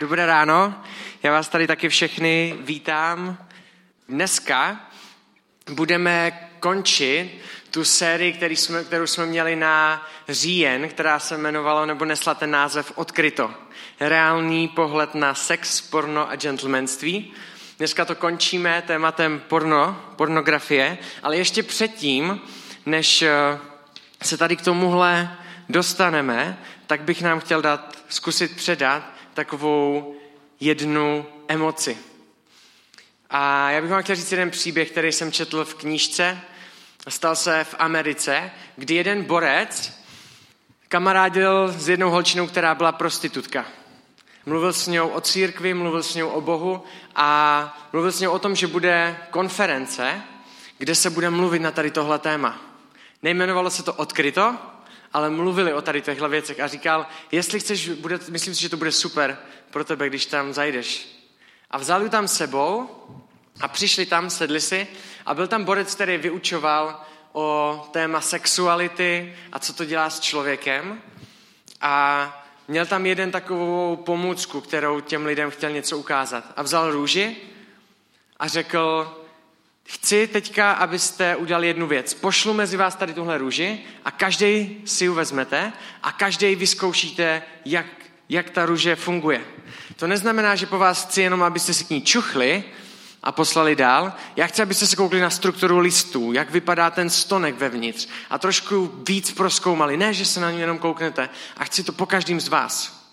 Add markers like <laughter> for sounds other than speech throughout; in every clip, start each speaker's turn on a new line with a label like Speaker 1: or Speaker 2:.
Speaker 1: Dobré ráno, já vás tady taky všechny vítám. Dneska budeme končit tu sérii, který jsme, kterou jsme měli na říjen, která se jmenovala nebo nesla ten název Odkryto. Reálný pohled na sex, porno a gentlemanství. Dneska to končíme tématem porno, pornografie, ale ještě předtím, než eh, se tady k tomuhle dostaneme, tak bych nám chtěl dát, zkusit předat takovou jednu emoci. A já bych vám chtěl říct jeden příběh, který jsem četl v knížce. Stal se v Americe, kdy jeden borec kamarádil s jednou holčinou, která byla prostitutka. Mluvil s ní o církvi, mluvil s ní o Bohu a mluvil s ní o tom, že bude konference, kde se bude mluvit na tady tohle téma. Nejmenovalo se to Odkryto, ale mluvili o tady těchto věcech a říkal, jestli chceš, bude, myslím si, že to bude super pro tebe, když tam zajdeš. A vzali ji tam sebou a přišli tam, sedli si a byl tam borec, který vyučoval o téma sexuality a co to dělá s člověkem. A měl tam jeden takovou pomůcku, kterou těm lidem chtěl něco ukázat. A vzal růži a řekl, Chci teďka, abyste udělali jednu věc. Pošlu mezi vás tady tuhle růži a každý si ji vezmete a každý vyzkoušíte, jak, jak ta růže funguje. To neznamená, že po vás chci jenom, abyste si k ní čuchli a poslali dál. Já chci, abyste se koukli na strukturu listů, jak vypadá ten stonek vevnitř a trošku víc proskoumali. Ne, že se na ní jenom kouknete a chci to po každým z vás.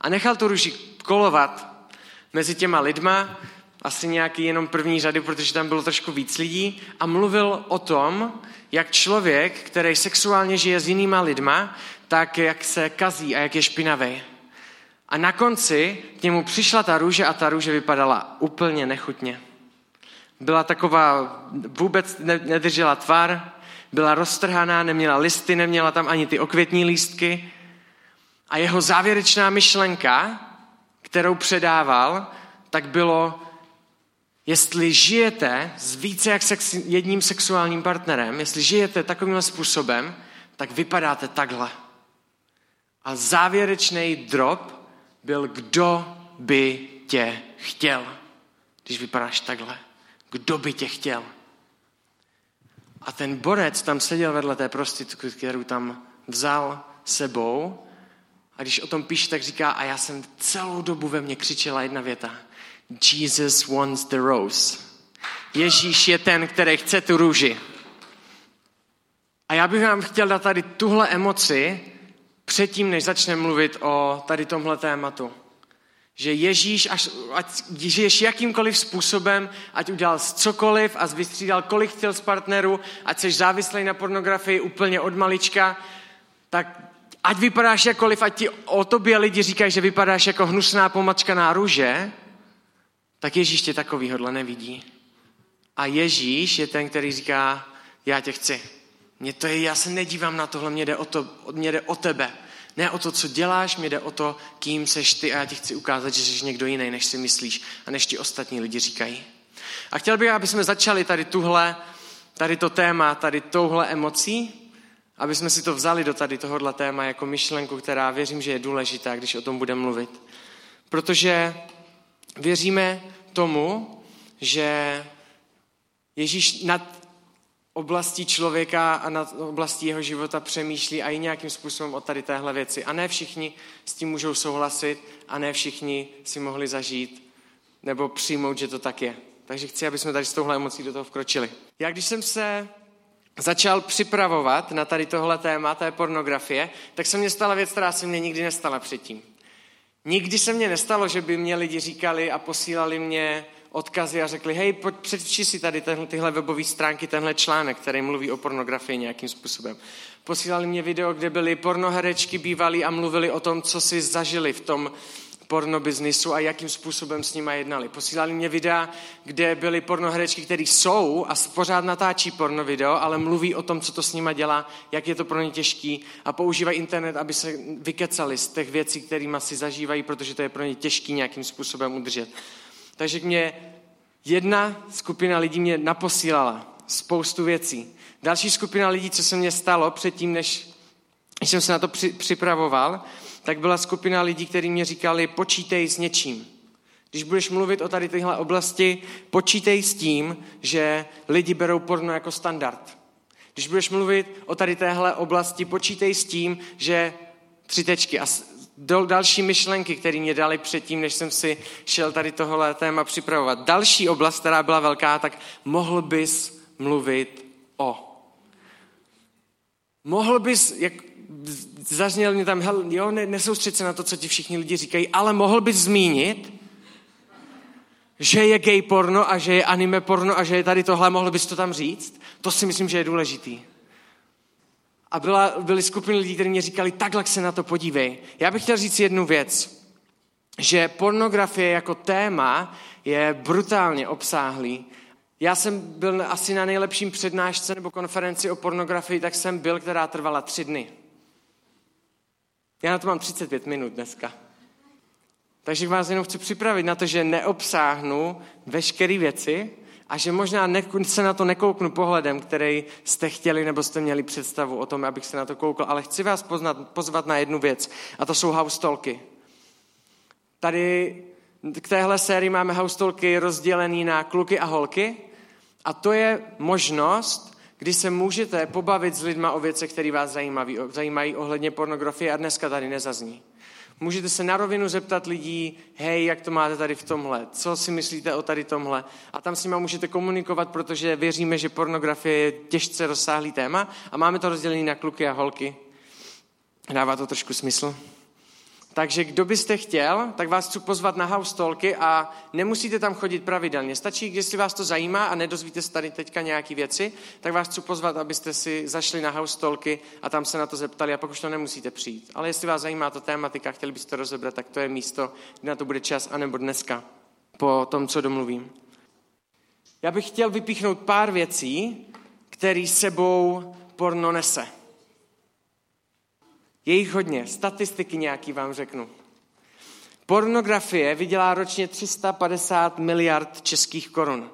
Speaker 1: A nechal tu růži kolovat mezi těma lidma, asi nějaký jenom první řady, protože tam bylo trošku víc lidí a mluvil o tom, jak člověk, který sexuálně žije s jinýma lidma, tak jak se kazí a jak je špinavý. A na konci k němu přišla ta růže a ta růže vypadala úplně nechutně. Byla taková, vůbec nedržela tvar, byla roztrhaná, neměla listy, neměla tam ani ty okvětní lístky. A jeho závěrečná myšlenka, kterou předával, tak bylo, Jestli žijete s více jak sex, jedním sexuálním partnerem, jestli žijete takovým způsobem, tak vypadáte takhle. A závěrečný drop byl, kdo by tě chtěl, když vypadáš takhle. Kdo by tě chtěl? A ten borec tam seděl vedle té prostitutky, kterou tam vzal sebou a když o tom píše, tak říká, a já jsem celou dobu ve mně křičela jedna věta – Jesus wants the rose. Ježíš je ten, který chce tu růži. A já bych vám chtěl dát tady tuhle emoci předtím, než začneme mluvit o tady tomhle tématu. Že Ježíš, až, ať žiješ jakýmkoliv způsobem, ať udělal cokoliv a vystřídal kolik chtěl z partnerů, ať jsi závislý na pornografii úplně od malička, tak ať vypadáš jakoliv, ať ti o tobě lidi říkají, že vypadáš jako hnusná pomačkaná růže, tak Ježíš tě takovýhodle nevidí. A Ježíš je ten, který říká, já tě chci. Mě to je, já se nedívám na tohle, mě jde o, to, mě jde o tebe. Ne o to, co děláš, mě jde o to, kým seš ty a já ti chci ukázat, že jsi někdo jiný, než si myslíš a než ti ostatní lidi říkají. A chtěl bych, aby jsme začali tady tuhle, tady to téma, tady touhle emocí, aby jsme si to vzali do tady tohohle téma jako myšlenku, která věřím, že je důležitá, když o tom budeme mluvit. Protože věříme tomu, že Ježíš nad oblastí člověka a nad oblastí jeho života přemýšlí a i nějakým způsobem o tady téhle věci. A ne všichni s tím můžou souhlasit a ne všichni si mohli zažít nebo přijmout, že to tak je. Takže chci, aby jsme tady s touhle emocí do toho vkročili. Já když jsem se začal připravovat na tady tohle téma, té pornografie, tak se mně stala věc, která se mně nikdy nestala předtím. Nikdy se mně nestalo, že by mě lidi říkali a posílali mě odkazy a řekli, hej, pojď přečti si tady tenhle, tyhle webové stránky, tenhle článek, který mluví o pornografii nějakým způsobem. Posílali mě video, kde byly pornoherečky bývalí a mluvili o tom, co si zažili v tom pornobiznisu a jakým způsobem s nimi jednali. Posílali mě videa, kde byly pornoherečky, které jsou a pořád natáčí porno video, ale mluví o tom, co to s nima dělá, jak je to pro ně těžký a používají internet, aby se vykecali z těch věcí, kterými si zažívají, protože to je pro ně těžký nějakým způsobem udržet. Takže mě jedna skupina lidí mě naposílala spoustu věcí. Další skupina lidí, co se mně stalo předtím, než jsem se na to připravoval, tak byla skupina lidí, kteří mě říkali, počítej s něčím. Když budeš mluvit o tady téhle oblasti, počítej s tím, že lidi berou porno jako standard. Když budeš mluvit o tady téhle oblasti, počítej s tím, že tři tečky a další myšlenky, které mě dali předtím, než jsem si šel tady tohle téma připravovat. Další oblast, která byla velká, tak mohl bys mluvit o. Mohl bys, jak zazněl mě tam, hel, jo, ne, nesoustřed se na to, co ti všichni lidi říkají, ale mohl bys zmínit, že je gay porno a že je anime porno a že je tady tohle, mohl bys to tam říct? To si myslím, že je důležitý. A byla, byly skupiny lidí, kteří mě říkali, takhle se na to podívej. Já bych chtěl říct jednu věc, že pornografie jako téma je brutálně obsáhlý. Já jsem byl asi na nejlepším přednášce nebo konferenci o pornografii, tak jsem byl, která trvala tři dny. Já na to mám 35 minut dneska. Takže vás jenom chci připravit na to, že neobsáhnu veškeré věci a že možná ne, se na to nekouknu pohledem, který jste chtěli nebo jste měli představu o tom, abych se na to koukl, ale chci vás poznat, pozvat na jednu věc a to jsou haustolky. Tady k téhle sérii máme haustolky rozdělený na kluky a holky a to je možnost, kdy se můžete pobavit s lidma o věcech, které vás zajímají, zajímají ohledně pornografie a dneska tady nezazní. Můžete se na rovinu zeptat lidí, hej, jak to máte tady v tomhle, co si myslíte o tady tomhle. A tam s nima můžete komunikovat, protože věříme, že pornografie je těžce rozsáhlý téma a máme to rozdělené na kluky a holky. Dává to trošku smysl? Takže kdo byste chtěl, tak vás chci pozvat na house talky a nemusíte tam chodit pravidelně. Stačí, když si vás to zajímá a nedozvíte se tady teďka nějaké věci, tak vás chci pozvat, abyste si zašli na house talky a tam se na to zeptali a pak už to nemusíte přijít. Ale jestli vás zajímá to tématika, chtěli byste to rozebrat, tak to je místo, kde na to bude čas, anebo dneska, po tom, co domluvím. Já bych chtěl vypíchnout pár věcí, které sebou porno nese. Je jich hodně, statistiky nějaký vám řeknu. Pornografie vydělá ročně 350 miliard českých korun.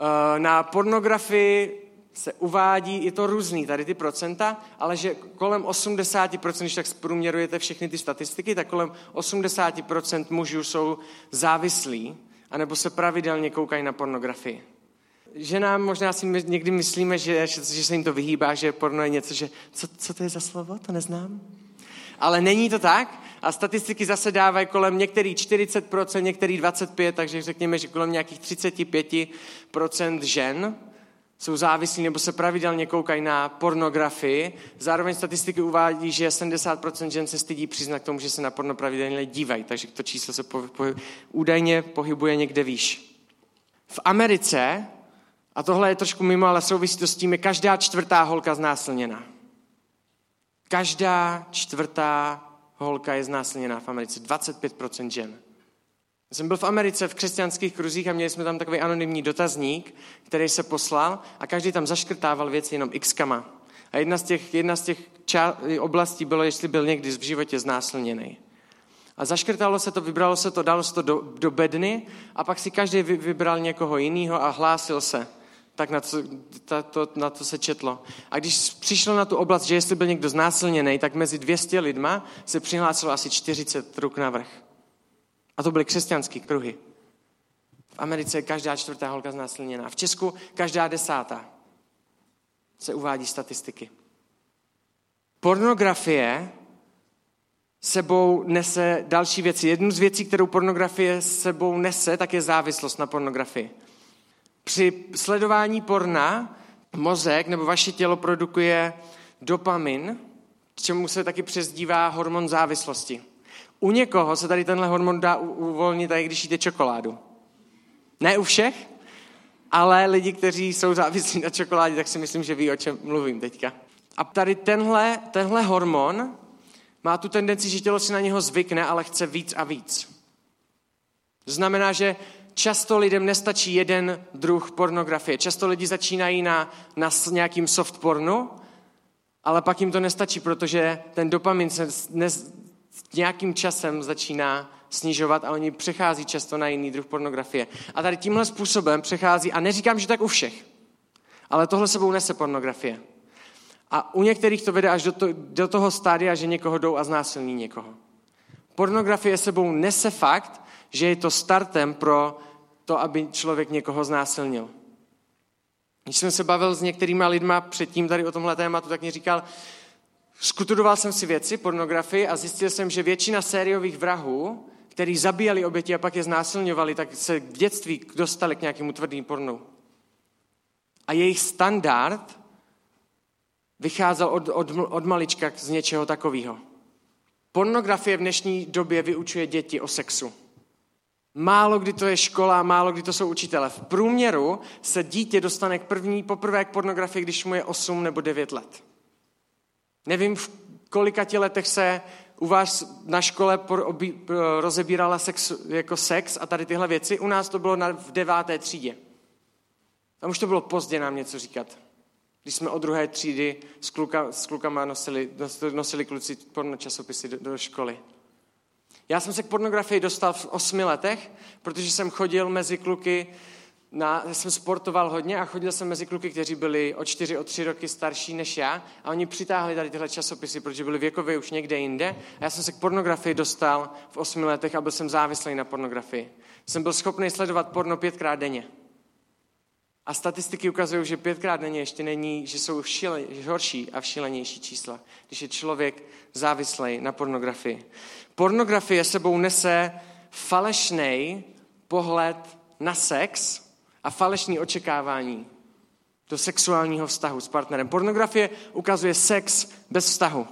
Speaker 1: Eh, na pornografii se uvádí, je to různý, tady ty procenta, ale že kolem 80%, když tak zprůměrujete všechny ty statistiky, tak kolem 80% mužů jsou závislí, anebo se pravidelně koukají na pornografii ženám možná si někdy myslíme, že, že se jim to vyhýbá, že porno je něco, že co, co to je za slovo, to neznám. Ale není to tak a statistiky zase dávají kolem některý 40%, některý 25%, takže řekněme, že kolem nějakých 35% žen jsou závislí nebo se pravidelně koukají na pornografii. Zároveň statistiky uvádí, že 70% žen se stydí přiznat k tomu, že se na porno pravidelně dívají, takže to číslo se po, po, údajně pohybuje někde výš. V Americe a tohle je trošku mimo, ale souvisí to s tím, je každá čtvrtá holka znásilněná. Každá čtvrtá holka je znásilněná v Americe. 25% žen. Já jsem byl v Americe v křesťanských kruzích a měli jsme tam takový anonymní dotazník, který se poslal a každý tam zaškrtával věci jenom xkama. A jedna z těch, jedna z těch ča- oblastí bylo, jestli byl někdy v životě znásilněný. A zaškrtalo se to, vybralo se to, dalo se to do, do bedny a pak si každý vybral někoho jiného a hlásil se tak na to, to, to, na to se četlo. A když přišlo na tu oblast, že jestli byl někdo znásilněný, tak mezi 200 lidma se přihlásilo asi 40 ruk na vrch. A to byly křesťanské kruhy. V Americe je každá čtvrtá holka znásilněná. V Česku každá desátá. Se uvádí statistiky. Pornografie sebou nese další věci. Jednu z věcí, kterou pornografie sebou nese, tak je závislost na pornografii. Při sledování porna mozek nebo vaše tělo produkuje dopamin, čemu se taky přezdívá hormon závislosti. U někoho se tady tenhle hormon dá uvolnit, i když jíte čokoládu. Ne u všech, ale lidi, kteří jsou závislí na čokoládě, tak si myslím, že ví, o čem mluvím teďka. A tady tenhle, tenhle hormon má tu tendenci, že tělo si na něho zvykne, ale chce víc a víc. To znamená, že často lidem nestačí jeden druh pornografie. Často lidi začínají na, na nějakým soft pornu, ale pak jim to nestačí, protože ten dopamin se ne, nějakým časem začíná snižovat a oni přechází často na jiný druh pornografie. A tady tímhle způsobem přechází, a neříkám, že tak u všech, ale tohle sebou nese pornografie. A u některých to vede až do, to, do toho stádia, že někoho jdou a znásilní někoho. Pornografie sebou nese fakt, že je to startem pro to, aby člověk někoho znásilnil. Když jsem se bavil s některýma lidma předtím tady o tomhle tématu, tak mi říkal, skutudoval jsem si věci, pornografii a zjistil jsem, že většina sériových vrahů, který zabíjali oběti a pak je znásilňovali, tak se v dětství dostali k nějakému tvrdým pornu. A jejich standard vycházel od, od, od malička z něčeho takového. Pornografie v dnešní době vyučuje děti o sexu. Málo kdy to je škola, málo kdy to jsou učitele. V průměru se dítě dostane k první, poprvé k pornografii, když mu je 8 nebo 9 let. Nevím, v kolika ti letech se u vás na škole rozebírala sex, jako sex a tady tyhle věci. U nás to bylo na, v deváté třídě. Tam už to bylo pozdě nám něco říkat. Když jsme od druhé třídy s, kluka, s klukama nosili, nosili kluci porno časopisy do, do školy. Já jsem se k pornografii dostal v osmi letech, protože jsem chodil mezi kluky, na, jsem sportoval hodně a chodil jsem mezi kluky, kteří byli o čtyři, o tři roky starší než já a oni přitáhli tady tyhle časopisy, protože byli věkově už někde jinde a já jsem se k pornografii dostal v osmi letech a byl jsem závislý na pornografii. Jsem byl schopný sledovat porno pětkrát denně. A statistiky ukazují, že pětkrát denně ještě není, že jsou šile, horší a všílenější čísla, když je člověk závislý na pornografii. Pornografie sebou nese falešný pohled na sex a falešný očekávání do sexuálního vztahu s partnerem. Pornografie ukazuje sex bez vztahu.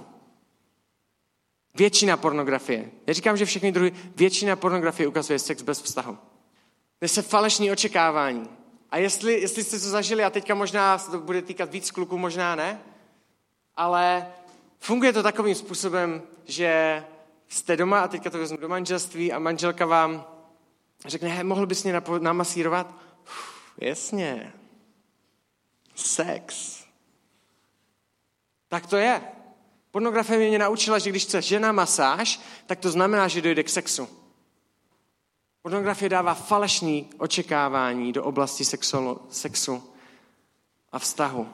Speaker 1: Většina pornografie, neříkám, že všechny druhy, většina pornografie ukazuje sex bez vztahu. Nese falešný očekávání. A jestli, jestli jste to zažili, a teďka možná se to bude týkat víc kluků, možná ne, ale funguje to takovým způsobem, že jste doma a teďka to vezmu do manželství a manželka vám řekne, hej, mohl bys mě namasírovat? Uf, jasně. Sex. Tak to je. Pornografie mě naučila, že když chce žena masáž, tak to znamená, že dojde k sexu. Pornografie dává falešní očekávání do oblasti sexu, sexu a vztahu.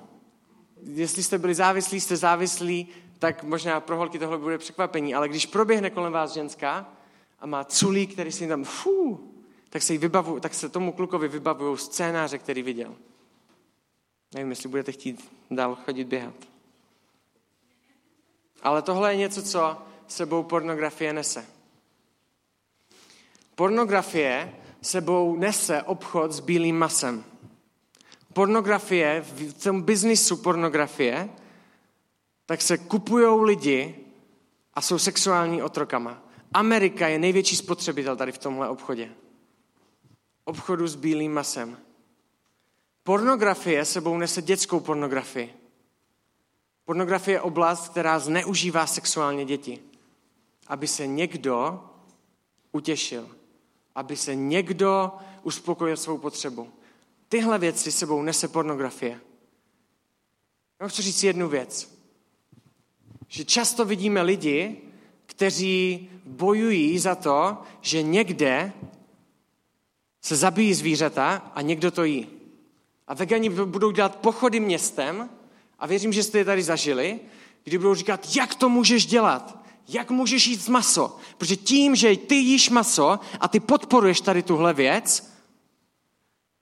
Speaker 1: Jestli jste byli závislí, jste závislí, tak možná pro holky tohle bude překvapení, ale když proběhne kolem vás ženská a má culí, který si tam, fů, tak se, jí vybavu, tak se tomu klukovi vybavují scénáře, který viděl. Nevím, jestli budete chtít dál chodit běhat. Ale tohle je něco, co sebou pornografie nese. Pornografie sebou nese obchod s bílým masem. Pornografie, v tom biznisu pornografie, tak se kupují lidi a jsou sexuální otrokama. Amerika je největší spotřebitel tady v tomhle obchodě. Obchodu s bílým masem. Pornografie sebou nese dětskou pornografii. Pornografie je oblast, která zneužívá sexuálně děti, aby se někdo utěšil, aby se někdo uspokojil svou potřebu. Tyhle věci sebou nese pornografie. Já chci říct jednu věc. Že často vidíme lidi, kteří bojují za to, že někde se zabijí zvířata a někdo to jí. A vegani budou dělat pochody městem a věřím, že jste je tady zažili, kdy budou říkat, jak to můžeš dělat? Jak můžeš jíst maso? Protože tím, že ty jíš maso a ty podporuješ tady tuhle věc,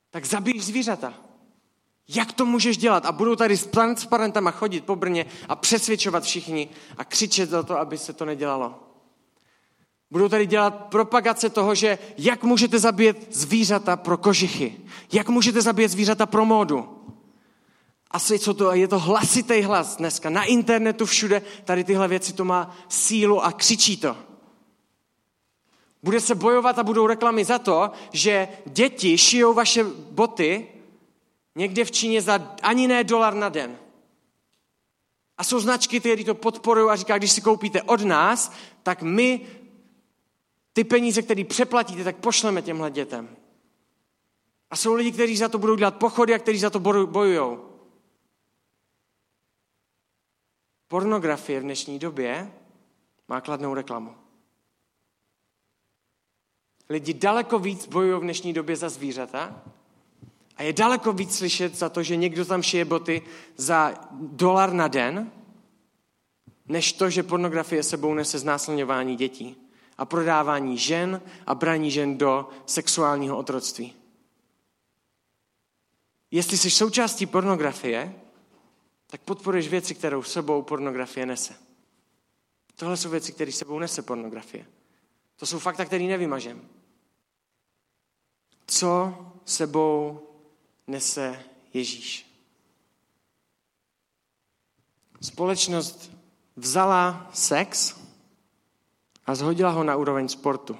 Speaker 1: tak zabiješ zvířata. Jak to můžeš dělat? A budou tady s transparentama chodit po Brně a přesvědčovat všichni a křičet za to, aby se to nedělalo. Budou tady dělat propagace toho, že jak můžete zabít zvířata pro kožichy, jak můžete zabít zvířata pro módu. A co to, je to hlasitý hlas dneska. Na internetu všude tady tyhle věci to má sílu a křičí to. Bude se bojovat a budou reklamy za to, že děti šijou vaše boty někde v Číně za ani ne dolar na den. A jsou značky, které to podporují a říká, když si koupíte od nás, tak my ty peníze, které přeplatíte, tak pošleme těmhle dětem. A jsou lidi, kteří za to budou dělat pochody a kteří za to bojují. Pornografie v dnešní době má kladnou reklamu. Lidi daleko víc bojují v dnešní době za zvířata A je daleko víc slyšet za to, že někdo tam šije boty za dolar na den, než to, že pornografie sebou nese znásilňování dětí a prodávání žen a braní žen do sexuálního otroctví. Jestli jsi součástí pornografie, tak podporuješ věci, kterou sebou pornografie nese. Tohle jsou věci, které sebou nese pornografie. To jsou fakta, které nevymažem. Co sebou nese Ježíš? Společnost vzala sex a zhodila ho na úroveň sportu.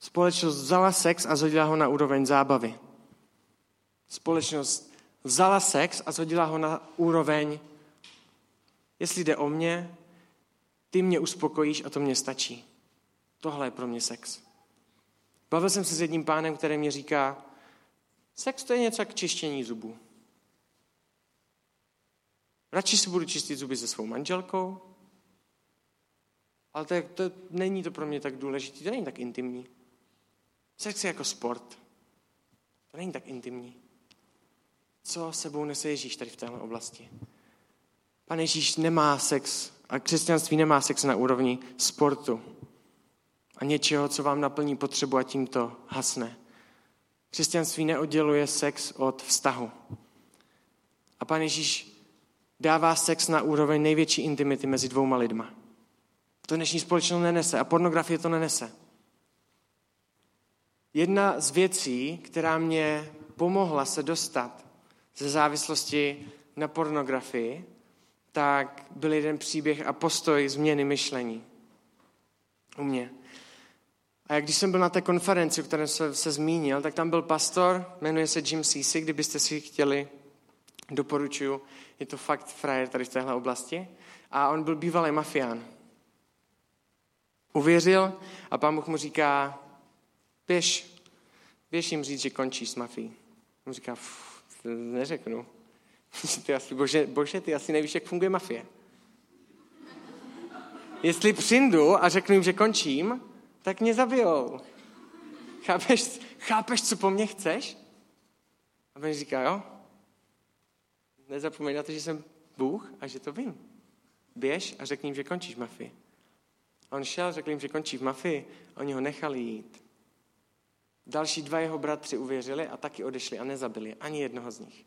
Speaker 1: Společnost vzala sex a zhodila ho na úroveň zábavy. Společnost vzala sex a zhodila ho na úroveň, jestli jde o mě, ty mě uspokojíš a to mě stačí. Tohle je pro mě sex. Bavil jsem se s jedním pánem, který mě říká, sex to je něco k čištění zubů. Radši si budu čistit zuby se svou manželkou, ale to, to není to pro mě tak důležité, to není tak intimní. Sex je jako sport. To není tak intimní. Co sebou nese Ježíš tady v téhle oblasti? Pan Ježíš nemá sex a křesťanství nemá sex na úrovni sportu a něčeho, co vám naplní potřebu a tím to hasne. Křesťanství neodděluje sex od vztahu. A pan Ježíš dává sex na úroveň největší intimity mezi dvouma lidma. To dnešní společnost nenese a pornografie to nenese. Jedna z věcí, která mě pomohla se dostat ze závislosti na pornografii, tak byl jeden příběh a postoj změny myšlení u mě. A jak když jsem byl na té konferenci, o které jsem se zmínil, tak tam byl pastor, jmenuje se Jim Cisi, kdybyste si chtěli, doporučuju, je to fakt frajer tady v téhle oblasti. A on byl bývalý mafián. Uvěřil a pán Bůh mu říká, běž, běž jim říct, že končí s mafií. On říká, neřeknu. <laughs> ty asi, bože, bože, ty asi nevíš, jak funguje mafie. Jestli přijdu a řeknu jim, že končím, tak mě zabijou. Chápeš, chápeš, co po mně chceš? A on říká, jo, nezapomeň na to, že jsem Bůh a že to vím. Běž a řekni jim, že končíš mafii. A on šel, řekl jim, že končí v mafii, oni ho nechali jít. Další dva jeho bratři uvěřili a taky odešli a nezabili ani jednoho z nich.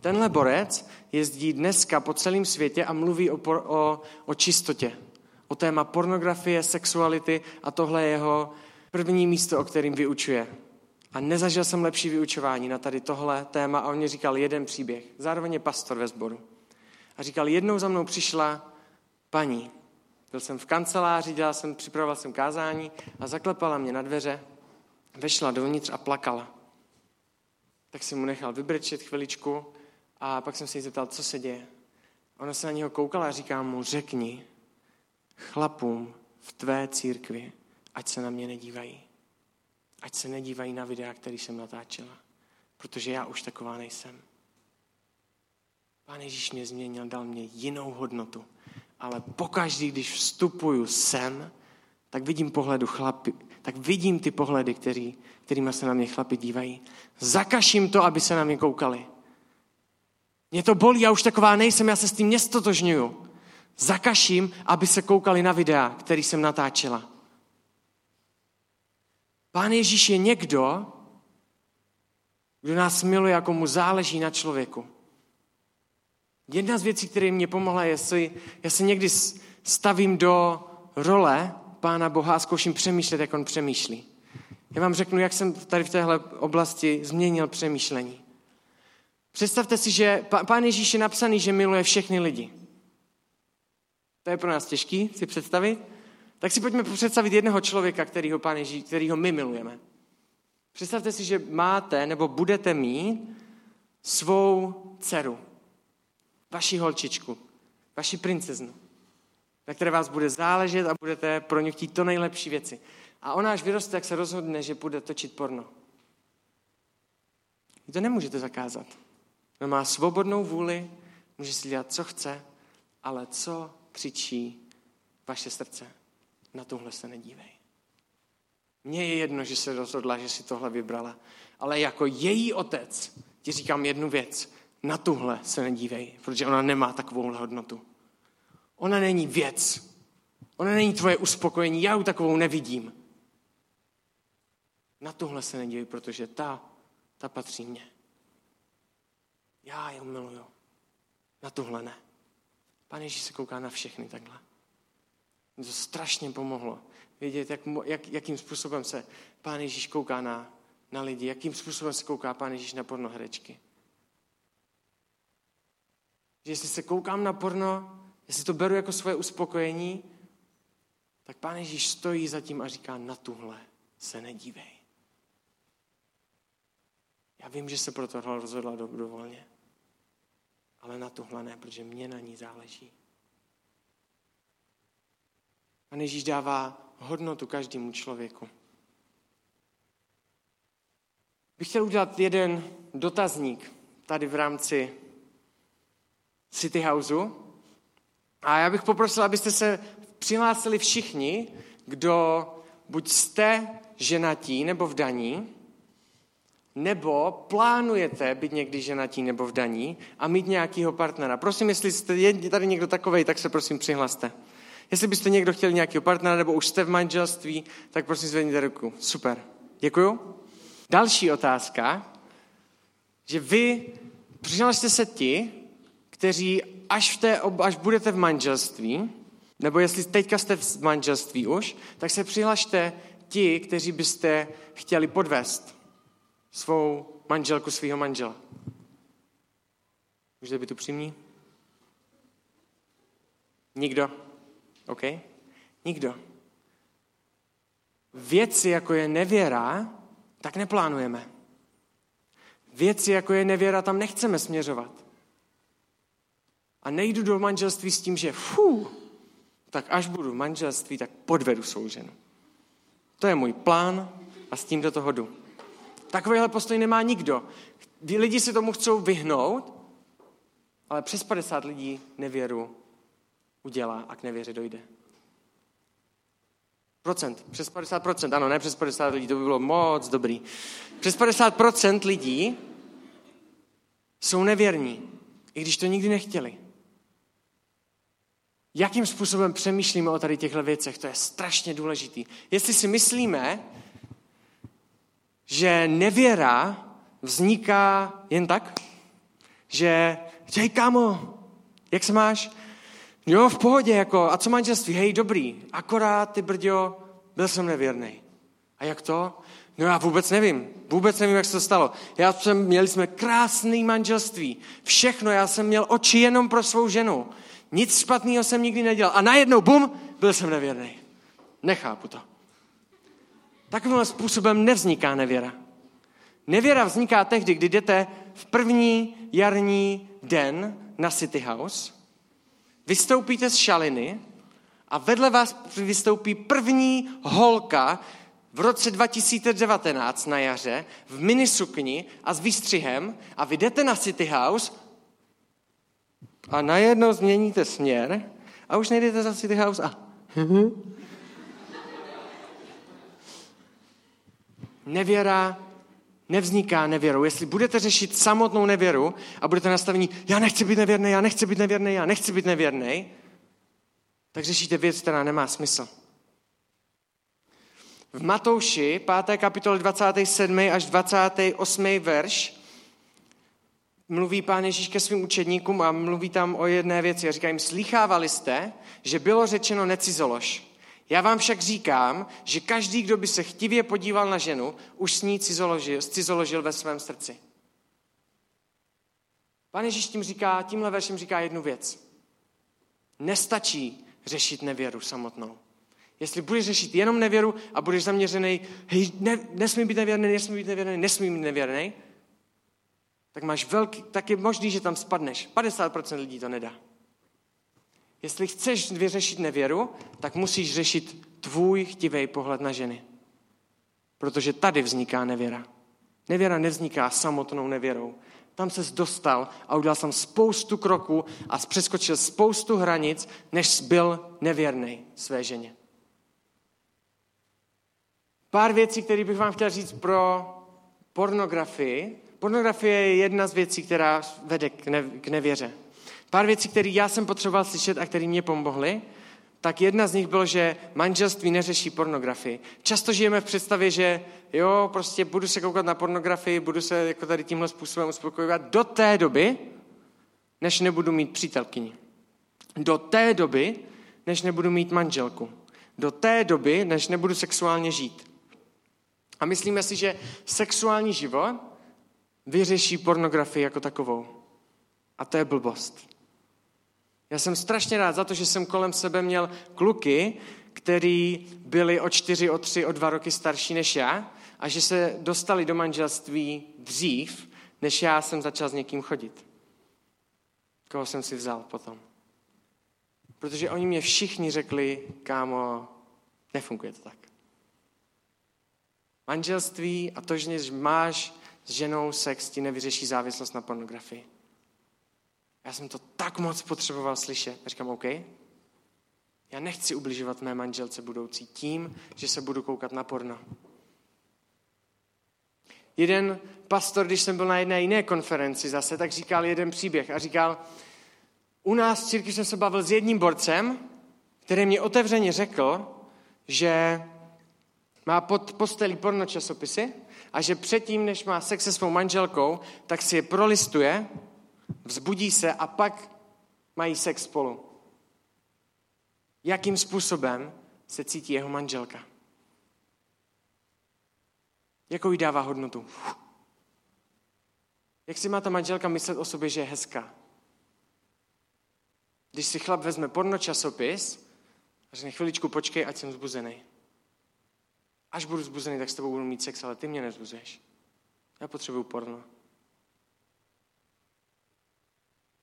Speaker 1: Tenhle borec jezdí dneska po celém světě a mluví o, por, o, o čistotě, o téma pornografie, sexuality a tohle je jeho první místo, o kterým vyučuje. A nezažil jsem lepší vyučování na tady tohle téma a on mě říkal jeden příběh. Zároveň je pastor ve sboru. A říkal, jednou za mnou přišla paní. Byl jsem v kanceláři, dělal jsem, připravoval jsem kázání a zaklepala mě na dveře, vešla dovnitř a plakala. Tak jsem mu nechal vybrečet chviličku a pak jsem se jí zeptal, co se děje. Ona se na něho koukala a říká mu, řekni chlapům v tvé církvi, ať se na mě nedívají. Ať se nedívají na videa, který jsem natáčela. Protože já už taková nejsem. Pán Ježíš mě změnil, dal mě jinou hodnotu. Ale pokaždý, když vstupuju sem, tak vidím pohledu chlapy, tak vidím ty pohledy, který, kterými se na mě chlapi dívají. Zakaším to, aby se na mě koukali. Mě to bolí, já už taková nejsem, já se s tím nestotožňuju. Zakaším, aby se koukali na videa, který jsem natáčela. Pán Ježíš je někdo, kdo nás miluje, jako mu záleží na člověku. Jedna z věcí, které mě pomohla, je, jestli já se někdy stavím do role Pána Boha a zkouším přemýšlet, jak on přemýšlí. Já vám řeknu, jak jsem tady v téhle oblasti změnil přemýšlení. Představte si, že Pán Ježíš je napsaný, že miluje všechny lidi. To je pro nás těžký si představit. Tak si pojďme představit jednoho člověka, kterýho, Pán Ježíš, kterýho my milujeme. Představte si, že máte nebo budete mít svou dceru, vaši holčičku, vaši princeznu, na které vás bude záležet a budete pro ně chtít to nejlepší věci. A ona až vyroste, jak se rozhodne, že bude točit porno. Vy to nemůžete zakázat. Ona má svobodnou vůli, může si dělat, co chce, ale co křičí vaše srdce? Na tohle se nedívej. Mně je jedno, že se rozhodla, že si tohle vybrala. Ale jako její otec ti říkám jednu věc. Na tuhle se nedívej, protože ona nemá takovou hodnotu. Ona není věc. Ona není tvoje uspokojení. Já ji takovou nevidím. Na tuhle se nedívej, protože ta, ta patří mně. Já ji miluju. Na tuhle ne. Pane Ježíš se kouká na všechny takhle. Mě to strašně pomohlo. Vědět, jak, jak, jakým způsobem se Pán Ježíš kouká na, na lidi, jakým způsobem se kouká Pán Ježíš na pornoherečky. Že jestli se koukám na porno, jestli to beru jako svoje uspokojení, tak Pán Ježíš stojí za tím a říká, na tuhle se nedívej. Já vím, že se pro tohle rozhodla dobrovolně, ale na tuhle ne, protože mě na ní záleží. A Ježíš dává hodnotu každému člověku. Bych chtěl udělat jeden dotazník tady v rámci City Houseu. A já bych poprosil, abyste se přihlásili všichni, kdo buď jste ženatí nebo v daní, nebo plánujete být někdy ženatí nebo v daní a mít nějakého partnera. Prosím, jestli jste tady někdo takovej, tak se prosím přihlaste. Jestli byste někdo chtěl nějakého partnera nebo už jste v manželství, tak prosím zvedněte ruku. Super. Děkuju. Další otázka, že vy přihlašte se ti, kteří až, v té, až budete v manželství, nebo jestli teďka jste v manželství už, tak se přihlašte ti, kteří byste chtěli podvést svou manželku, svého manžela. Můžete být upřímní? Nikdo? OK? Nikdo. Věci, jako je nevěra, tak neplánujeme. Věci, jako je nevěra, tam nechceme směřovat. A nejdu do manželství s tím, že fú, tak až budu v manželství, tak podvedu svou ženu. To je můj plán a s tím do toho jdu. Takovýhle postoj nemá nikdo. Lidi si tomu chcou vyhnout, ale přes 50 lidí nevěru udělá a k nevěře dojde. Procent, přes 50 procent, ano, ne přes 50 lidí, to by bylo moc dobrý. Přes 50 procent lidí jsou nevěrní, i když to nikdy nechtěli. Jakým způsobem přemýšlíme o tady těchto věcech, to je strašně důležitý. Jestli si myslíme, že nevěra vzniká jen tak, že, hej kámo, jak se máš? Jo, v pohodě, jako, a co manželství? Hej, dobrý, akorát ty brďo, byl jsem nevěrný. A jak to? No já vůbec nevím, vůbec nevím, jak se to stalo. Já jsem, měli jsme krásný manželství, všechno, já jsem měl oči jenom pro svou ženu. Nic špatného jsem nikdy nedělal. A najednou, bum, byl jsem nevěrný. Nechápu to. Takovým způsobem nevzniká nevěra. Nevěra vzniká tehdy, kdy jdete v první jarní den na City House, vystoupíte z šaliny a vedle vás vystoupí první holka v roce 2019 na jaře v minisukni a s výstřihem a vy jdete na City House a najednou změníte směr a už nejdete za City House a Nevěra nevzniká nevěrou. Jestli budete řešit samotnou nevěru a budete nastavení, já nechci být nevěrný, já nechci být nevěrný, já nechci být nevěrný, tak řešíte věc, která nemá smysl. V Matouši, 5. kapitole 27. až 28. verš, mluví pán Ježíš ke svým učedníkům a mluví tam o jedné věci. A říká jim, slychávali jste, že bylo řečeno necizolož. Já vám však říkám, že každý, kdo by se chtivě podíval na ženu, už s ní cizoložil, cizoložil ve svém srdci. Pane Ježíš tím říká, tímhle veršem říká jednu věc. Nestačí řešit nevěru samotnou. Jestli budeš řešit jenom nevěru a budeš zaměřený, hej, ne, nesmí být nevěrný, nesmí být nevěrný, nesmí být nevěrný, tak máš velký, tak je možný, že tam spadneš. 50% lidí to nedá. Jestli chceš vyřešit nevěru, tak musíš řešit tvůj chtivý pohled na ženy. Protože tady vzniká nevěra. Nevěra nevzniká samotnou nevěrou. Tam ses dostal a udělal jsem spoustu kroků a přeskočil spoustu hranic, než byl nevěrný své ženě. Pár věcí, které bych vám chtěl říct pro pornografii. Pornografie je jedna z věcí, která vede k, ne, k nevěře. Pár věcí, které já jsem potřeboval slyšet a které mě pomohly, tak jedna z nich bylo, že manželství neřeší pornografii. Často žijeme v představě, že jo, prostě budu se koukat na pornografii, budu se jako tady tímhle způsobem uspokojovat do té doby, než nebudu mít přítelkyni. Do té doby, než nebudu mít manželku. Do té doby, než nebudu sexuálně žít. A myslíme si, že sexuální život vyřeší pornografii jako takovou. A to je blbost. Já jsem strašně rád za to, že jsem kolem sebe měl kluky, který byli o čtyři, o tři, o dva roky starší než já a že se dostali do manželství dřív, než já jsem začal s někým chodit. Koho jsem si vzal potom. Protože oni mě všichni řekli, kámo, nefunguje to tak. Manželství a to, že máš s ženou sex, ti nevyřeší závislost na pornografii. Já jsem to tak moc potřeboval slyšet. A říkám, OK, já nechci ubližovat mé manželce budoucí tím, že se budu koukat na porno. Jeden pastor, když jsem byl na jedné jiné konferenci zase, tak říkal jeden příběh a říkal, u nás v církvi jsem se bavil s jedním borcem, který mě otevřeně řekl, že má pod postelí porno časopisy a že předtím, než má sex se svou manželkou, tak si je prolistuje vzbudí se a pak mají sex spolu. Jakým způsobem se cítí jeho manželka? Jakou jí dává hodnotu? Jak si má ta manželka myslet o sobě, že je hezká? Když si chlap vezme porno časopis a řekne chviličku počkej, ať jsem zbuzený. Až budu zbuzený, tak s tebou budu mít sex, ale ty mě nezbuzuješ. Já potřebuju porno.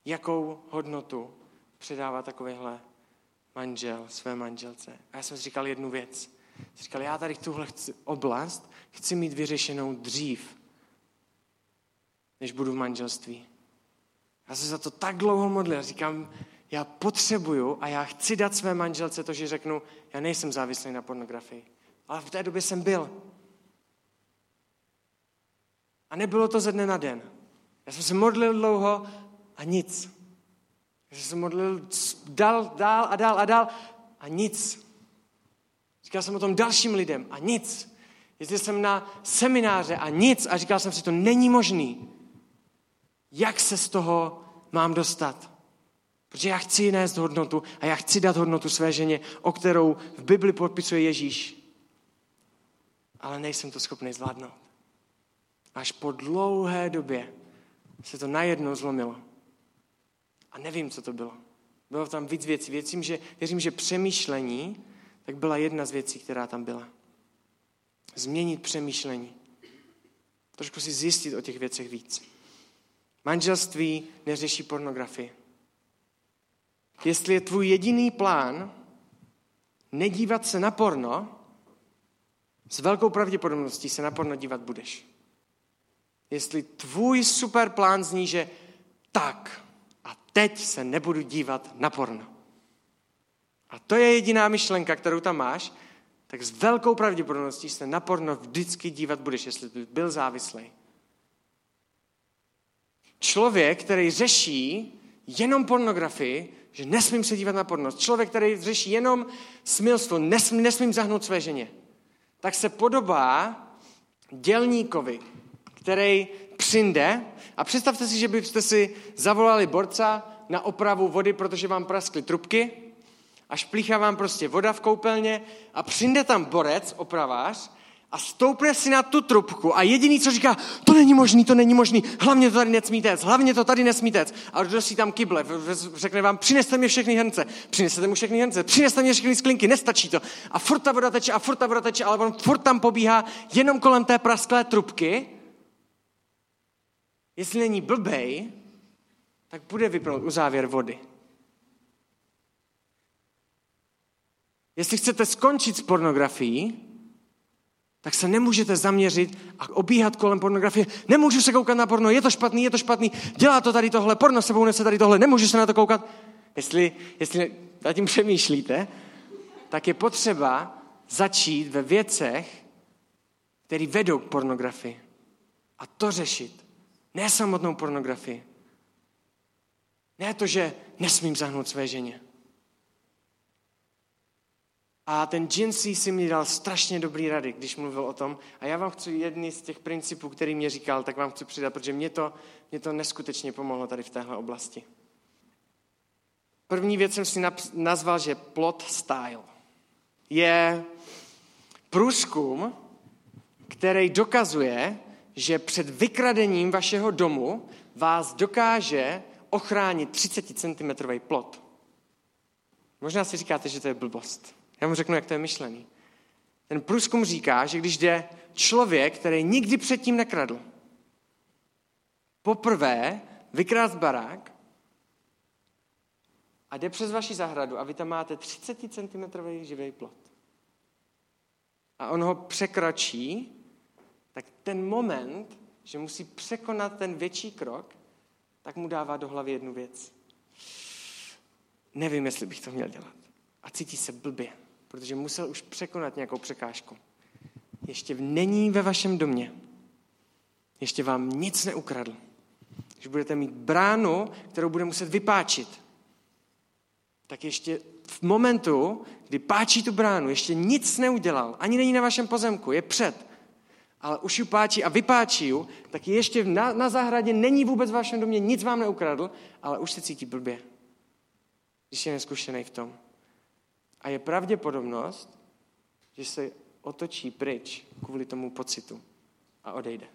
Speaker 1: jakou hodnotu předává takovýhle manžel své manželce. A já jsem si říkal jednu věc. Jsem říkal, já tady tuhle chci, oblast chci mít vyřešenou dřív, než budu v manželství. Já jsem za to tak dlouho modlil. Říkám, já potřebuju a já chci dát své manželce to, že řeknu, já nejsem závislý na pornografii. Ale v té době jsem byl. A nebylo to ze dne na den. Já jsem se modlil dlouho a nic. Takže jsem modlil dál, dál a dál a dál a nic. Říkal jsem o tom dalším lidem a nic. Jezdil jsem na semináře a nic a říkal jsem si, to není možný. Jak se z toho mám dostat? Protože já chci nést hodnotu a já chci dát hodnotu své ženě, o kterou v Bibli podpisuje Ježíš. Ale nejsem to schopný zvládnout. Až po dlouhé době se to najednou zlomilo. A nevím, co to bylo. Bylo tam víc věcí. Věřím, že, věřím, že přemýšlení tak byla jedna z věcí, která tam byla. Změnit přemýšlení. Trošku si zjistit o těch věcech víc. Manželství neřeší pornografii. Jestli je tvůj jediný plán nedívat se na porno, s velkou pravděpodobností se na porno dívat budeš. Jestli tvůj super plán zní, že tak, teď se nebudu dívat na porno. A to je jediná myšlenka, kterou tam máš, tak s velkou pravděpodobností se na porno vždycky dívat budeš, jestli by byl závislý. Člověk, který řeší jenom pornografii, že nesmím se dívat na porno, člověk, který řeší jenom smilstvo, nesmím, nesmím zahnout své ženě, tak se podobá dělníkovi, který přijde a představte si, že byste si zavolali borca na opravu vody, protože vám praskly trubky a šplíchá vám prostě voda v koupelně a přijde tam borec, opravář a stoupne si na tu trubku a jediný, co říká, to není možný, to není možný, hlavně to tady nesmíte hlavně to tady nesmíte A si tam kyble, řekne vám, přineste mi všechny hrnce, přinesete mu všechny hrnce, přineste mi všechny sklinky, nestačí to. A furt ta voda teče a furt ta voda teče, ale on furt tam pobíhá jenom kolem té prasklé trubky jestli není blbej, tak bude vypnout u závěr vody. Jestli chcete skončit s pornografií, tak se nemůžete zaměřit a obíhat kolem pornografie. Nemůžu se koukat na porno, je to špatný, je to špatný, dělá to tady tohle, porno sebou nese tady tohle, nemůžu se na to koukat. Jestli, jestli nad tím přemýšlíte, tak je potřeba začít ve věcech, které vedou k pornografii. A to řešit. Ne samotnou pornografii. Ne to, že nesmím zahnout své ženě. A ten Jinsey si mi dal strašně dobrý rady, když mluvil o tom. A já vám chci jedný z těch principů, který mě říkal, tak vám chci přidat, protože mě to, mě to neskutečně pomohlo tady v téhle oblasti. První věc jsem si nazval, že plot style. Je průzkum, který dokazuje, že před vykradením vašeho domu vás dokáže ochránit 30 cm plot. Možná si říkáte, že to je blbost. Já mu řeknu, jak to je myšlený. Ten průzkum říká, že když jde člověk, který nikdy předtím nekradl, poprvé vykrást barák a jde přes vaši zahradu a vy tam máte 30 cm živý plot. A on ho překročí, tak ten moment, že musí překonat ten větší krok, tak mu dává do hlavy jednu věc. Nevím, jestli bych to měl dělat. A cítí se blbě protože musel už překonat nějakou překážku. Ještě není ve vašem domě. Ještě vám nic neukradl. Když budete mít bránu, kterou bude muset vypáčit, tak ještě v momentu, kdy páčí tu bránu, ještě nic neudělal, ani není na vašem pozemku, je před, ale už ji páčí a vypáčí ju, tak ještě na, na zahradě není vůbec v vašem domě, nic vám neukradl, ale už se cítí blbě, když je neskušený v tom. A je pravděpodobnost, že se otočí pryč kvůli tomu pocitu a odejde.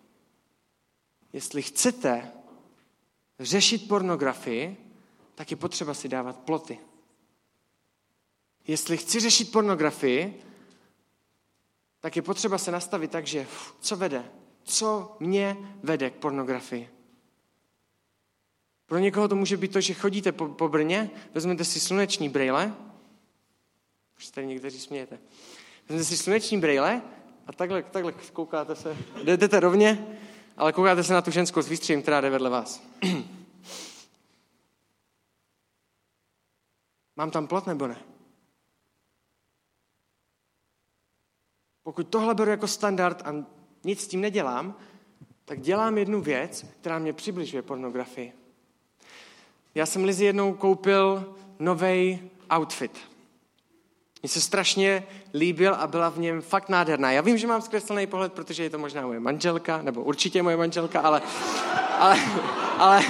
Speaker 1: Jestli chcete řešit pornografii, tak je potřeba si dávat ploty. Jestli chci řešit pornografii, tak je potřeba se nastavit tak, že co vede? Co mě vede k pornografii? Pro někoho to může být to, že chodíte po, po Brně, vezmete si sluneční brýle už se tady někteří smějete. Vezmete si sluneční brýle a takhle, takhle koukáte se, jdete rovně, ale koukáte se na tu ženskou s výstřím, která jde vedle vás. <clears throat> Mám tam plot nebo ne? Pokud tohle beru jako standard a nic s tím nedělám, tak dělám jednu věc, která mě přibližuje pornografii. Já jsem Lizi jednou koupil nový outfit. Mně se strašně líbil a byla v něm fakt nádherná. Já vím, že mám zkreslený pohled, protože je to možná moje manželka, nebo určitě moje manželka, ale, ale, ale,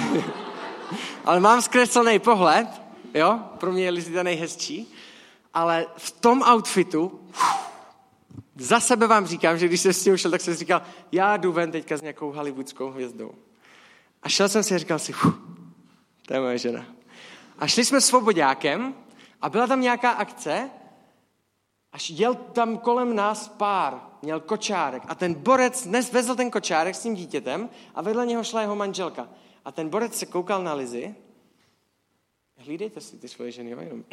Speaker 1: ale mám zkreslený pohled, jo, pro mě je Lizita nejhezčí, ale v tom outfitu, za sebe vám říkám, že když jsem s tím šel, tak jsem si říkal, já jdu ven teďka s nějakou hollywoodskou hvězdou. A šel jsem si a říkal si, to je moje žena. A šli jsme svobodákem a byla tam nějaká akce Až jel tam kolem nás pár, měl kočárek a ten borec dnes vezl ten kočárek s tím dítětem a vedle něho šla jeho manželka. A ten borec se koukal na Lizy. Hlídejte si ty svoje ženy, jo? Jenom.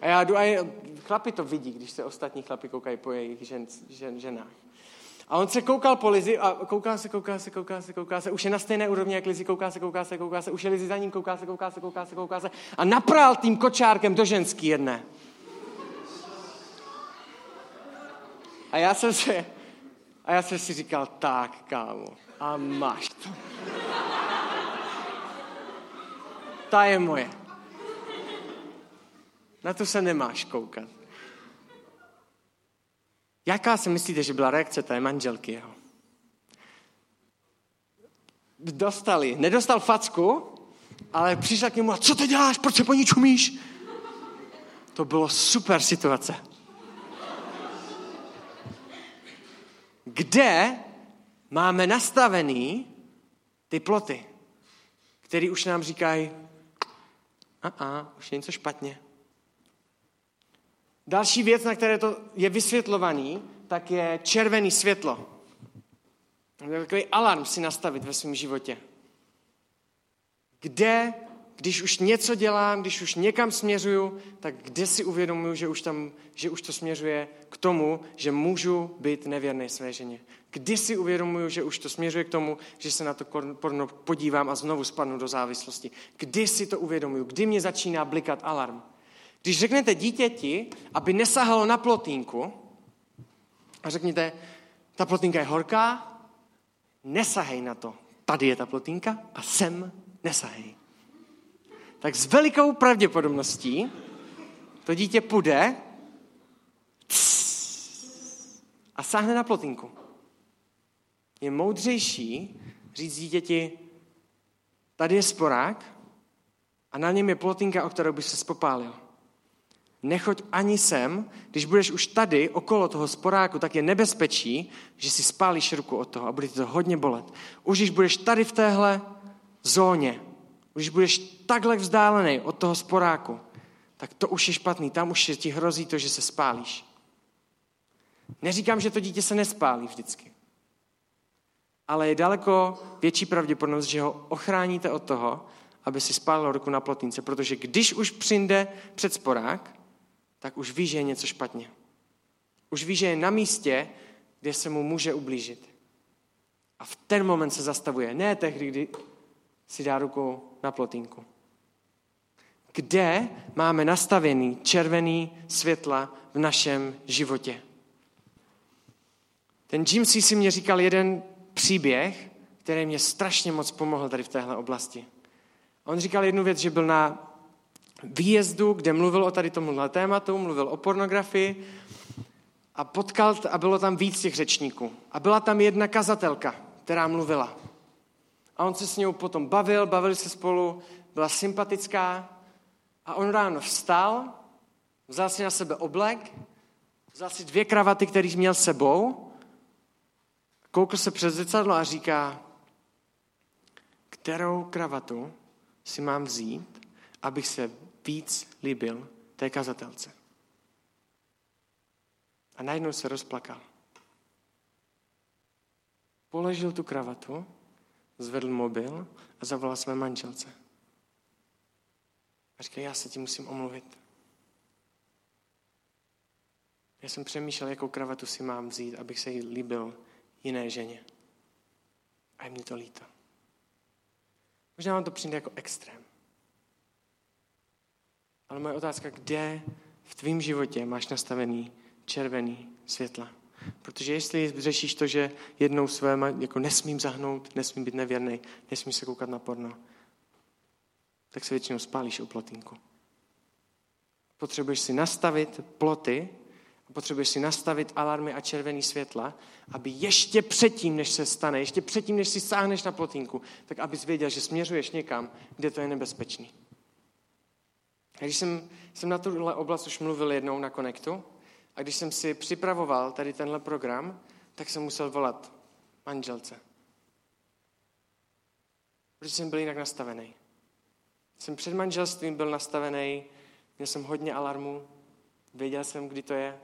Speaker 1: A já jdu, a chlapi to vidí, když se ostatní chlapi koukají po jejich žen, žen, ženách. A on se koukal po Lizi a kouká se, kouká se, kouká se, kouká se, už je na stejné úrovni jak Lizi, kouká se, kouká se, kouká se, už je Lizi za ním, kouká se, kouká se, kouká se, kouká se a naprál tím kočárkem do ženský jedné. A já jsem se, a já jsem si říkal, tak, kámo, a máš to. Ta je moje. Na to se nemáš koukat. Jaká si myslíte, že byla reakce té manželky jeho? Dostali. Nedostal facku, ale přišla k němu a co ty děláš, proč se po ní čumíš? To bylo super situace. Kde máme nastavený ty ploty, které už nám říkají, a a, už je něco špatně. Další věc, na které to je vysvětlovaný, tak je červený světlo. Takový alarm si nastavit ve svém životě. Kde když už něco dělám, když už někam směřuju, tak kde si uvědomuju, že už, tam, že už to směřuje k tomu, že můžu být nevěrný své ženě. Kdy si uvědomuju, že už to směřuje k tomu, že se na to porno podívám a znovu spadnu do závislosti. Kdy si to uvědomuju, kdy mě začíná blikat alarm. Když řeknete dítěti, aby nesahalo na plotínku a řekněte, ta plotínka je horká, nesahej na to. Tady je ta plotínka a sem nesahej. Tak s velikou pravděpodobností to dítě půjde a sáhne na plotínku. Je moudřejší říct dítěti, tady je sporák a na něm je plotínka, o kterou by se spopálil. Nechoď ani sem, když budeš už tady okolo toho sporáku, tak je nebezpečí, že si spálíš ruku od toho a bude ti to hodně bolet. Už když budeš tady v téhle zóně, když budeš takhle vzdálený od toho sporáku, tak to už je špatný. Tam už ti hrozí to, že se spálíš. Neříkám, že to dítě se nespálí vždycky. Ale je daleko větší pravděpodobnost, že ho ochráníte od toho, aby si spálil ruku na plotínce, protože když už přijde před sporák, tak už ví, že je něco špatně. Už ví, že je na místě, kde se mu může ublížit. A v ten moment se zastavuje. Ne tehdy, kdy si dá ruku na plotínku. Kde máme nastavený červený světla v našem životě? Ten Jim C. si mě říkal jeden příběh, který mě strašně moc pomohl tady v téhle oblasti. On říkal jednu věc, že byl na výjezdu, kde mluvil o tady tomuhle tématu, mluvil o pornografii a potkal, a bylo tam víc těch řečníků. A byla tam jedna kazatelka, která mluvila. A on se s ní potom bavil, bavili se spolu, byla sympatická a on ráno vstal, vzal si na sebe oblek, vzal si dvě kravaty, které měl sebou, koukl se přes zrcadlo a říká, kterou kravatu si mám vzít, abych se víc líbil té kazatelce. A najednou se rozplakal. Položil tu kravatu, zvedl mobil a zavolal své manželce. A říká, já se ti musím omluvit. Já jsem přemýšlel, jakou kravatu si mám vzít, abych se jí líbil jiné ženě. A je mi to líto. Možná vám to přijde jako extrém. Ale moje otázka, kde v tvém životě máš nastavený červený světla? Protože jestli řešíš to, že jednou své, jako nesmím zahnout, nesmím být nevěrný, nesmím se koukat na porno, tak se většinou spálíš o plotínku. Potřebuješ si nastavit ploty, potřebuješ si nastavit alarmy a červený světla, aby ještě předtím, než se stane, ještě předtím, než si sáhneš na plotínku, tak abys věděl, že směřuješ někam, kde to je nebezpečný. Když jsem, jsem na tuhle oblast už mluvil jednou na Connectu a když jsem si připravoval tady tenhle program, tak jsem musel volat manželce. Protože jsem byl jinak nastavený. Jsem před manželstvím byl nastavený, měl jsem hodně alarmů, věděl jsem, kdy to je.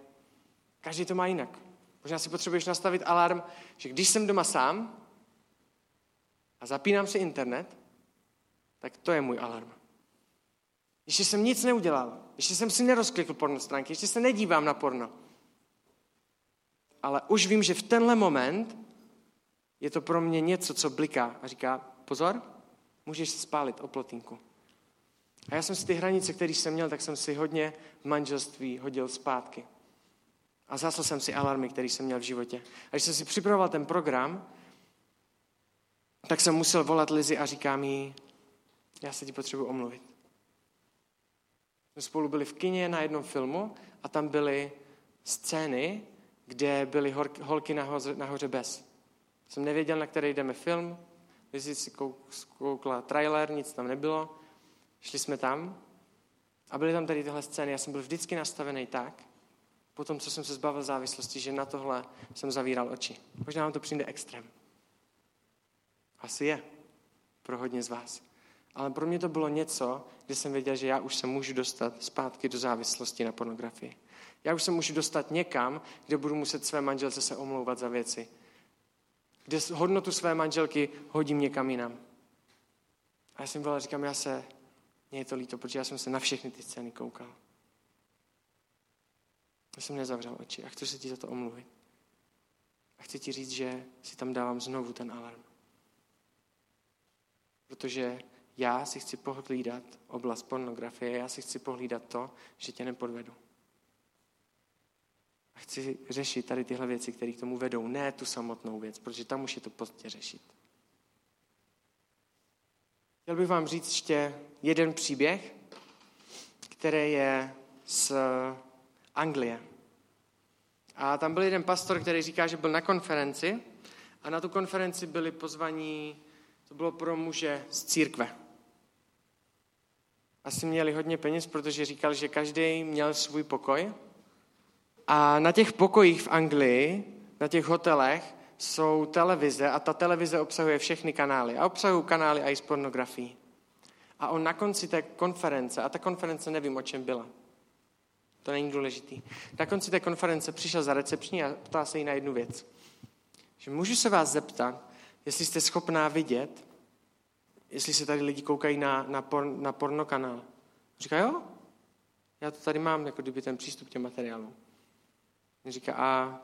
Speaker 1: Každý to má jinak. Možná si potřebuješ nastavit alarm, že když jsem doma sám a zapínám si internet, tak to je můj alarm. Ještě jsem nic neudělal. Ještě jsem si nerozklikl porno stránky. Ještě se nedívám na porno. Ale už vím, že v tenhle moment je to pro mě něco, co bliká a říká, pozor, můžeš spálit o. A já jsem si ty hranice, které jsem měl, tak jsem si hodně v manželství hodil zpátky. A zasl jsem si alarmy, které jsem měl v životě. A když jsem si připravoval ten program, tak jsem musel volat Lizy a říká mi, já se ti potřebuji omluvit jsme spolu byli v kině na jednom filmu a tam byly scény, kde byly holky nahoře, nahoře bez. Jsem nevěděl, na který jdeme film, Lizy si koukla trailer, nic tam nebylo. Šli jsme tam a byly tam tady tyhle scény. Já jsem byl vždycky nastavený tak, po tom, co jsem se zbavil závislosti, že na tohle jsem zavíral oči. Možná vám to přijde extrém. Asi je. Pro hodně z vás. Ale pro mě to bylo něco, kde jsem věděl, že já už se můžu dostat zpátky do závislosti na pornografii. Já už se můžu dostat někam, kde budu muset své manželce se omlouvat za věci. Kde hodnotu své manželky hodím někam jinam. A já jsem byl říkám, já se, mně je to líto, protože já jsem se na všechny ty scény koukal. Já jsem nezavřel oči a chci se ti za to omluvit. A chci ti říct, že si tam dávám znovu ten alarm. Protože já si chci pohlídat oblast pornografie, já si chci pohlídat to, že tě nepodvedu. A chci řešit tady tyhle věci, které k tomu vedou, ne tu samotnou věc, protože tam už je to pozdě řešit. Chtěl bych vám říct ještě jeden příběh, který je z Anglie. A tam byl jeden pastor, který říká, že byl na konferenci a na tu konferenci byli pozvaní, to bylo pro muže z církve. Asi měli hodně peněz, protože říkal, že každý měl svůj pokoj. A na těch pokojích v Anglii, na těch hotelech, jsou televize a ta televize obsahuje všechny kanály. A obsahují kanály i s pornografií. A on na konci té konference, a ta konference nevím, o čem byla, to není důležitý. Na konci té konference přišel za recepční a ptá se jí na jednu věc. Že můžu se vás zeptat, jestli jste schopná vidět, jestli se tady lidi koukají na, na, por, na pornokanál. Říká, jo, já to tady mám, jako kdyby ten přístup k těm materiálům. Říká, a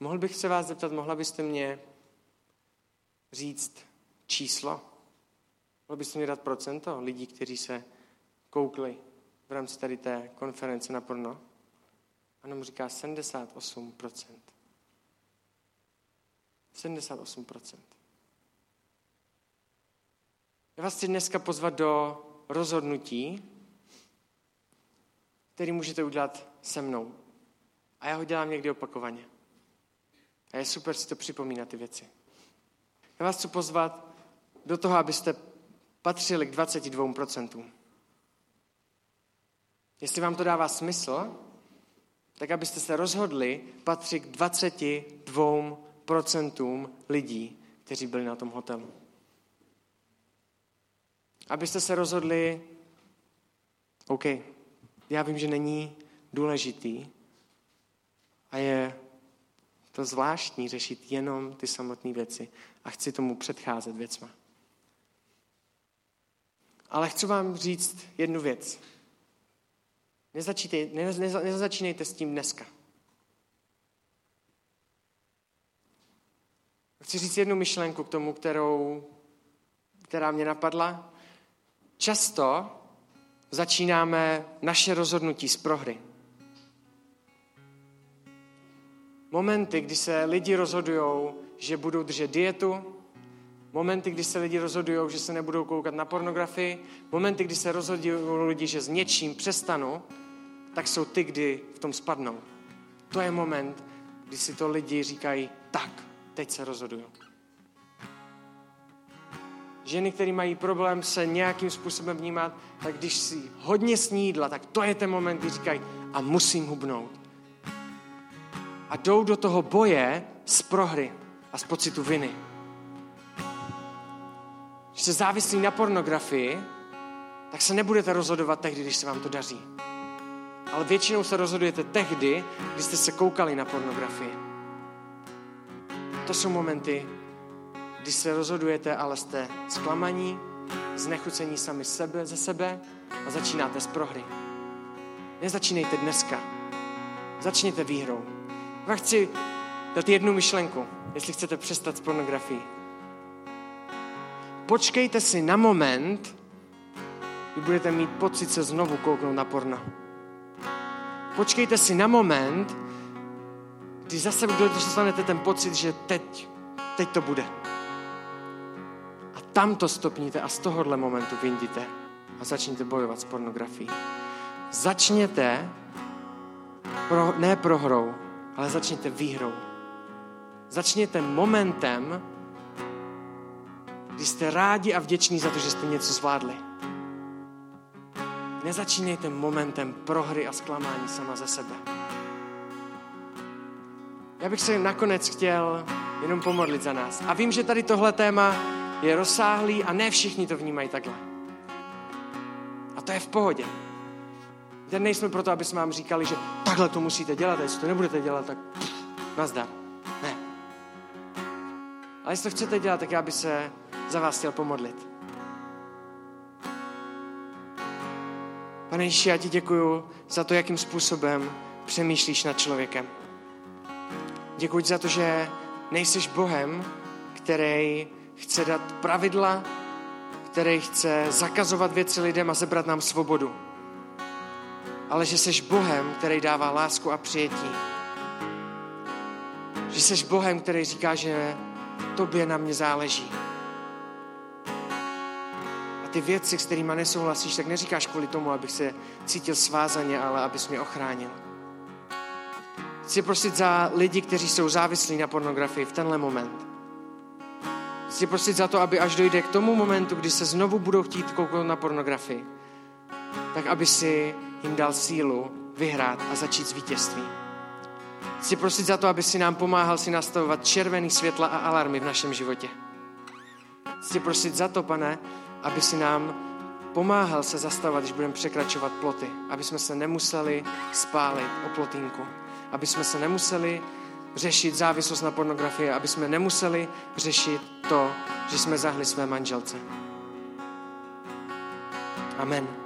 Speaker 1: mohl bych se vás zeptat, mohla byste mě říct číslo? Mohl byste mi dát procento lidí, kteří se koukli v rámci tady té konference na porno? A mu říká 78%. 78%. Já vás chci dneska pozvat do rozhodnutí, který můžete udělat se mnou. A já ho dělám někdy opakovaně. A je super si to připomínat, ty věci. Já vás chci pozvat do toho, abyste patřili k 22%. Jestli vám to dává smysl, tak abyste se rozhodli patřit k 22% lidí, kteří byli na tom hotelu. Abyste se rozhodli, OK, já vím, že není důležitý a je to zvláštní řešit jenom ty samotné věci a chci tomu předcházet věcma. Ale chci vám říct jednu věc. Nezačínejte, ne, ne, nezačínejte s tím dneska. Chci říct jednu myšlenku k tomu, kterou, která mě napadla. Často začínáme naše rozhodnutí z prohry. Momenty, kdy se lidi rozhodují, že budou držet dietu, momenty, kdy se lidi rozhodují, že se nebudou koukat na pornografii, momenty, kdy se rozhodují lidi, že s něčím přestanou, tak jsou ty, kdy v tom spadnou. To je moment, kdy si to lidi říkají, tak, teď se rozhodují. Ženy, které mají problém se nějakým způsobem vnímat, tak když si hodně snídla, tak to je ten moment, kdy říkají, a musím hubnout. A jdou do toho boje z prohry a z pocitu viny. Když se závislí na pornografii, tak se nebudete rozhodovat tehdy, když se vám to daří. Ale většinou se rozhodujete tehdy, když jste se koukali na pornografii. To jsou momenty, kdy se rozhodujete, ale jste zklamaní, znechucení sami sebe, ze sebe a začínáte z prohry. Nezačínejte dneska. Začněte výhrou. Já chci dát jednu myšlenku, jestli chcete přestat s pornografií. Počkejte si na moment, kdy budete mít pocit se znovu kouknout na porno. Počkejte si na moment, kdy zase dostanete ten pocit, že teď, teď to bude. Tam to stopníte a z tohohle momentu vyndíte a začněte bojovat s pornografií. Začněte pro, ne prohrou, ale začněte výhrou. Začněte momentem, kdy jste rádi a vděční za to, že jste něco zvládli. Nezačínejte momentem prohry a zklamání sama ze sebe. Já bych se nakonec chtěl jenom pomodlit za nás. A vím, že tady tohle téma je rozsáhlý a ne všichni to vnímají takhle. A to je v pohodě. Teď nejsme proto, aby jsme vám říkali, že takhle to musíte dělat, a jestli to nebudete dělat, tak pff, nazdar. Ne. Ale jestli to chcete dělat, tak já bych se za vás chtěl pomodlit. Pane Ježíši, já ti děkuju za to, jakým způsobem přemýšlíš nad člověkem. Děkuji za to, že nejseš Bohem, který chce dát pravidla, který chce zakazovat věci lidem a zebrat nám svobodu. Ale že jsi Bohem, který dává lásku a přijetí. Že jsi Bohem, který říká, že tobě na mě záleží. A ty věci, s kterými nesouhlasíš, tak neříkáš kvůli tomu, abych se cítil svázaně, ale abys mě ochránil. Chci prosit za lidi, kteří jsou závislí na pornografii v tenhle moment. Chci prosit za to, aby až dojde k tomu momentu, kdy se znovu budou chtít kouknout na pornografii, tak aby si jim dal sílu vyhrát a začít s vítězstvím. Chci prosit za to, aby si nám pomáhal si nastavovat červený světla a alarmy v našem životě. Chci prosit za to, pane, aby si nám pomáhal se zastavovat, když budeme překračovat ploty, aby jsme se nemuseli spálit o plotínku, aby jsme se nemuseli řešit závislost na pornografii, aby jsme nemuseli řešit to, že jsme zahli své manželce. Amen.